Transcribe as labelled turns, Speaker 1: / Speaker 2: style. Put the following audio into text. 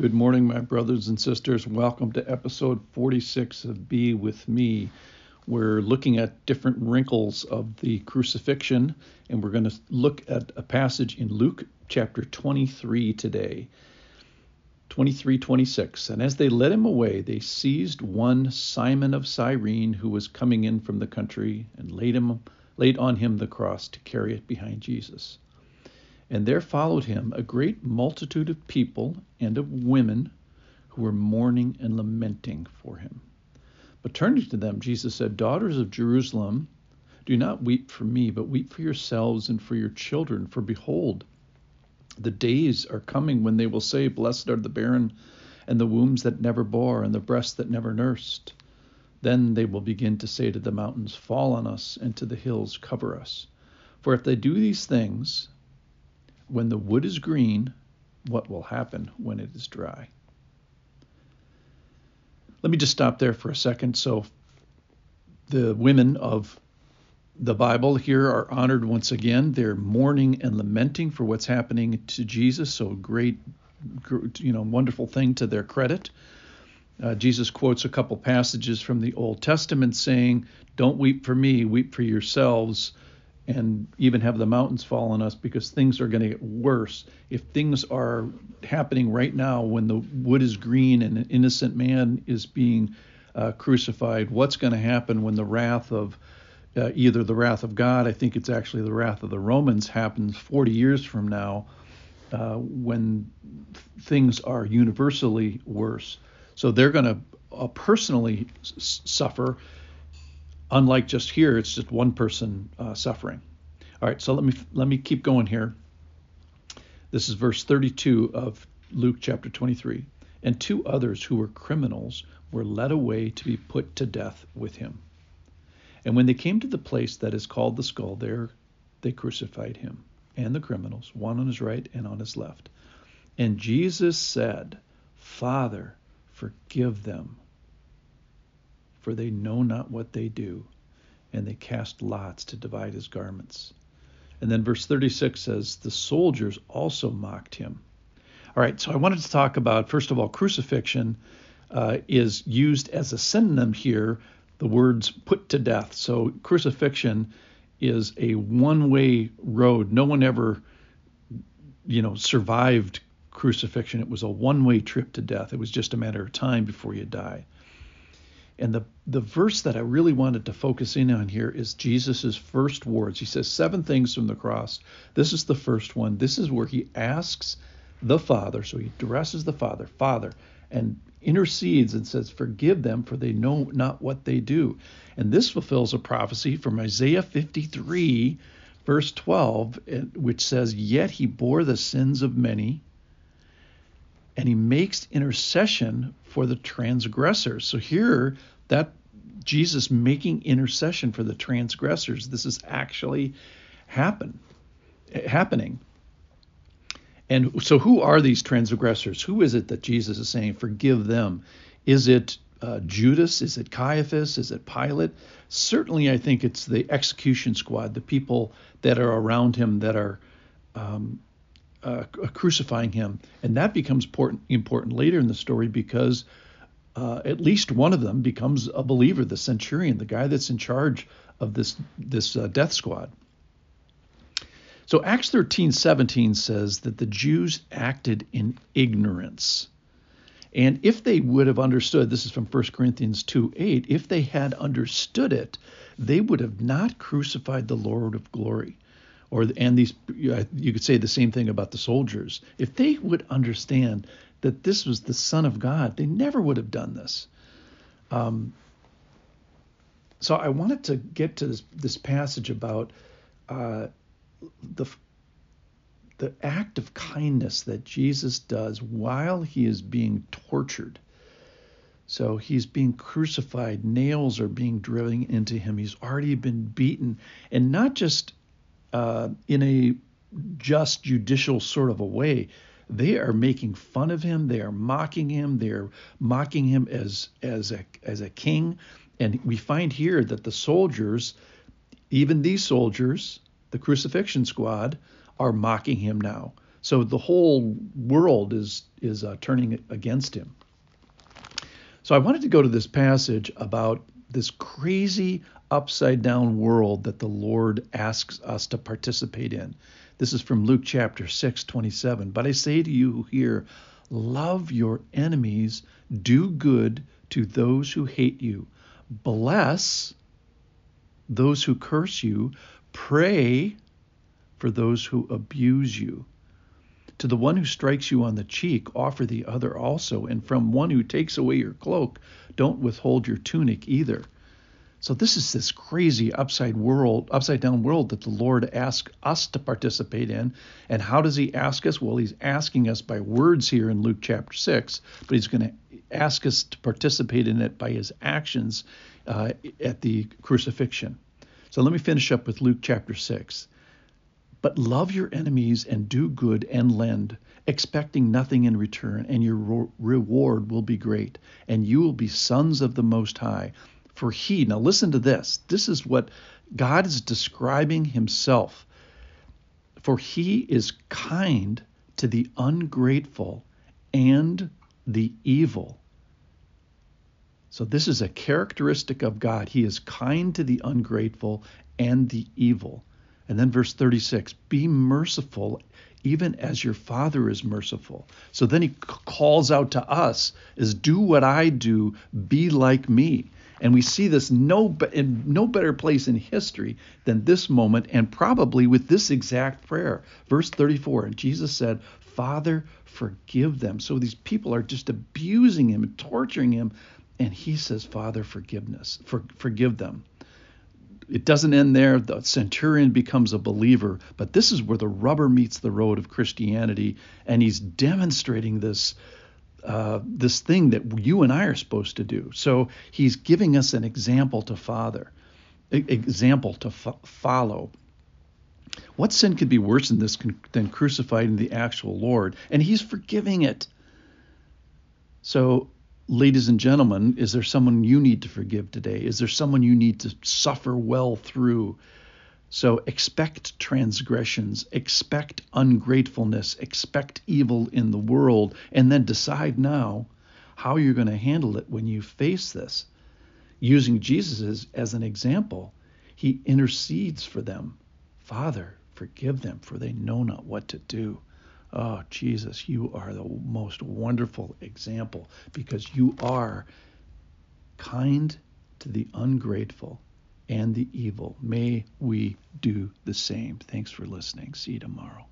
Speaker 1: Good morning, my brothers and sisters. Welcome to episode 46 of Be With Me. We're looking at different wrinkles of the crucifixion, and we're going to look at a passage in Luke chapter 23 today. 23 26. And as they led him away, they seized one Simon of Cyrene who was coming in from the country and laid, him, laid on him the cross to carry it behind Jesus. And there followed him a great multitude of people and of women who were mourning and lamenting for him. But turning to them, Jesus said, Daughters of Jerusalem, do not weep for me, but weep for yourselves and for your children. For behold, the days are coming when they will say, Blessed are the barren and the wombs that never bore and the breasts that never nursed. Then they will begin to say to the mountains, Fall on us, and to the hills, Cover us. For if they do these things, when the wood is green, what will happen when it is dry? Let me just stop there for a second. So, the women of the Bible here are honored once again. They're mourning and lamenting for what's happening to Jesus. So, great, you know, wonderful thing to their credit. Uh, Jesus quotes a couple passages from the Old Testament saying, Don't weep for me, weep for yourselves and even have the mountains fall on us because things are going to get worse. If things are happening right now when the wood is green and an innocent man is being uh, crucified, what's going to happen when the wrath of uh, either the wrath of God, I think it's actually the wrath of the Romans, happens 40 years from now uh, when things are universally worse. So they're going to uh, personally s- suffer unlike just here, it's just one person uh, suffering. All right, so let me let me keep going here. This is verse 32 of Luke chapter 23. And two others who were criminals were led away to be put to death with him. And when they came to the place that is called the skull, there they crucified him and the criminals, one on his right and on his left. And Jesus said, Father, forgive them, for they know not what they do. And they cast lots to divide his garments. And then verse 36 says, The soldiers also mocked him. All right, so I wanted to talk about, first of all, crucifixion uh, is used as a synonym here, the words put to death. So crucifixion is a one way road. No one ever, you know, survived crucifixion. It was a one way trip to death. It was just a matter of time before you die. And the, the verse that I really wanted to focus in on here is Jesus' first words. He says seven things from the cross. This is the first one. This is where he asks the Father, so he addresses the Father, Father, and intercedes and says, Forgive them, for they know not what they do. And this fulfills a prophecy from Isaiah 53, verse 12, which says, Yet he bore the sins of many and he makes intercession for the transgressors. So here, that Jesus making intercession for the transgressors, this is actually happen happening. And so, who are these transgressors? Who is it that Jesus is saying, forgive them? Is it uh, Judas? Is it Caiaphas? Is it Pilate? Certainly, I think it's the execution squad, the people that are around him that are um, uh, crucifying him, and that becomes important, important later in the story because uh, at least one of them becomes a believer, the centurion, the guy that's in charge of this this uh, death squad. So Acts 13:17 says that the Jews acted in ignorance. And if they would have understood, this is from 1 Corinthians 2 8, if they had understood it, they would have not crucified the Lord of glory or and these you could say the same thing about the soldiers. If they would understand that this was the son of god they never would have done this. Um, so i wanted to get to this, this passage about uh, the the act of kindness that jesus does while he is being tortured. So he's being crucified nails are being driven into him he's already been beaten. And not just uh, in a just judicial sort of a way. They are making fun of him. They are mocking him. They are mocking him as as a as a king. And we find here that the soldiers, even these soldiers, the crucifixion squad, are mocking him now. So the whole world is is uh, turning against him. So I wanted to go to this passage about this crazy upside down world that the Lord asks us to participate in. This is from Luke chapter 6, 27. But I say to you here, love your enemies, do good to those who hate you, bless those who curse you, pray for those who abuse you. To the one who strikes you on the cheek, offer the other also, and from one who takes away your cloak, don't withhold your tunic either. So this is this crazy upside world, upside down world that the Lord asks us to participate in. And how does he ask us? Well, he's asking us by words here in Luke chapter 6, but he's going to ask us to participate in it by his actions uh, at the crucifixion. So let me finish up with Luke chapter 6. But love your enemies and do good and lend, expecting nothing in return, and your reward will be great, and you will be sons of the Most High. For he, now listen to this, this is what God is describing himself. For he is kind to the ungrateful and the evil. So, this is a characteristic of God. He is kind to the ungrateful and the evil. And then verse 36 be merciful even as your father is merciful. So then he calls out to us is do what I do, be like me. And we see this no in no better place in history than this moment, and probably with this exact prayer. Verse 34, and Jesus said, Father, forgive them. So these people are just abusing him and torturing him. And he says, Father, forgiveness, for, forgive them. It doesn't end there. The centurion becomes a believer, but this is where the rubber meets the road of Christianity, and he's demonstrating this uh, this thing that you and I are supposed to do. So he's giving us an example to father, example to fo- follow. What sin could be worse than this than crucifying the actual Lord? And he's forgiving it. So, ladies and gentlemen, is there someone you need to forgive today? Is there someone you need to suffer well through? So expect transgressions, expect ungratefulness, expect evil in the world, and then decide now how you're going to handle it when you face this. Using Jesus as, as an example, he intercedes for them. Father, forgive them, for they know not what to do. Oh, Jesus, you are the most wonderful example because you are kind to the ungrateful and the evil. May we do the same. Thanks for listening. See you tomorrow.